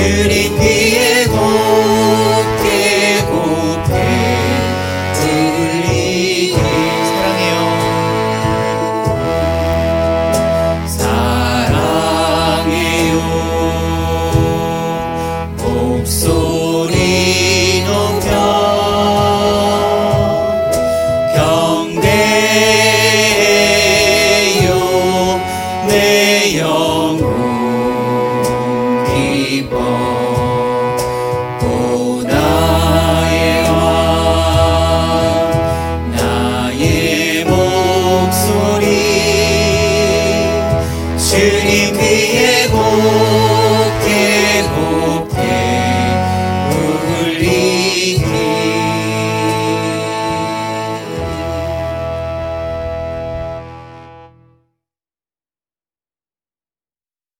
unity 주님 위에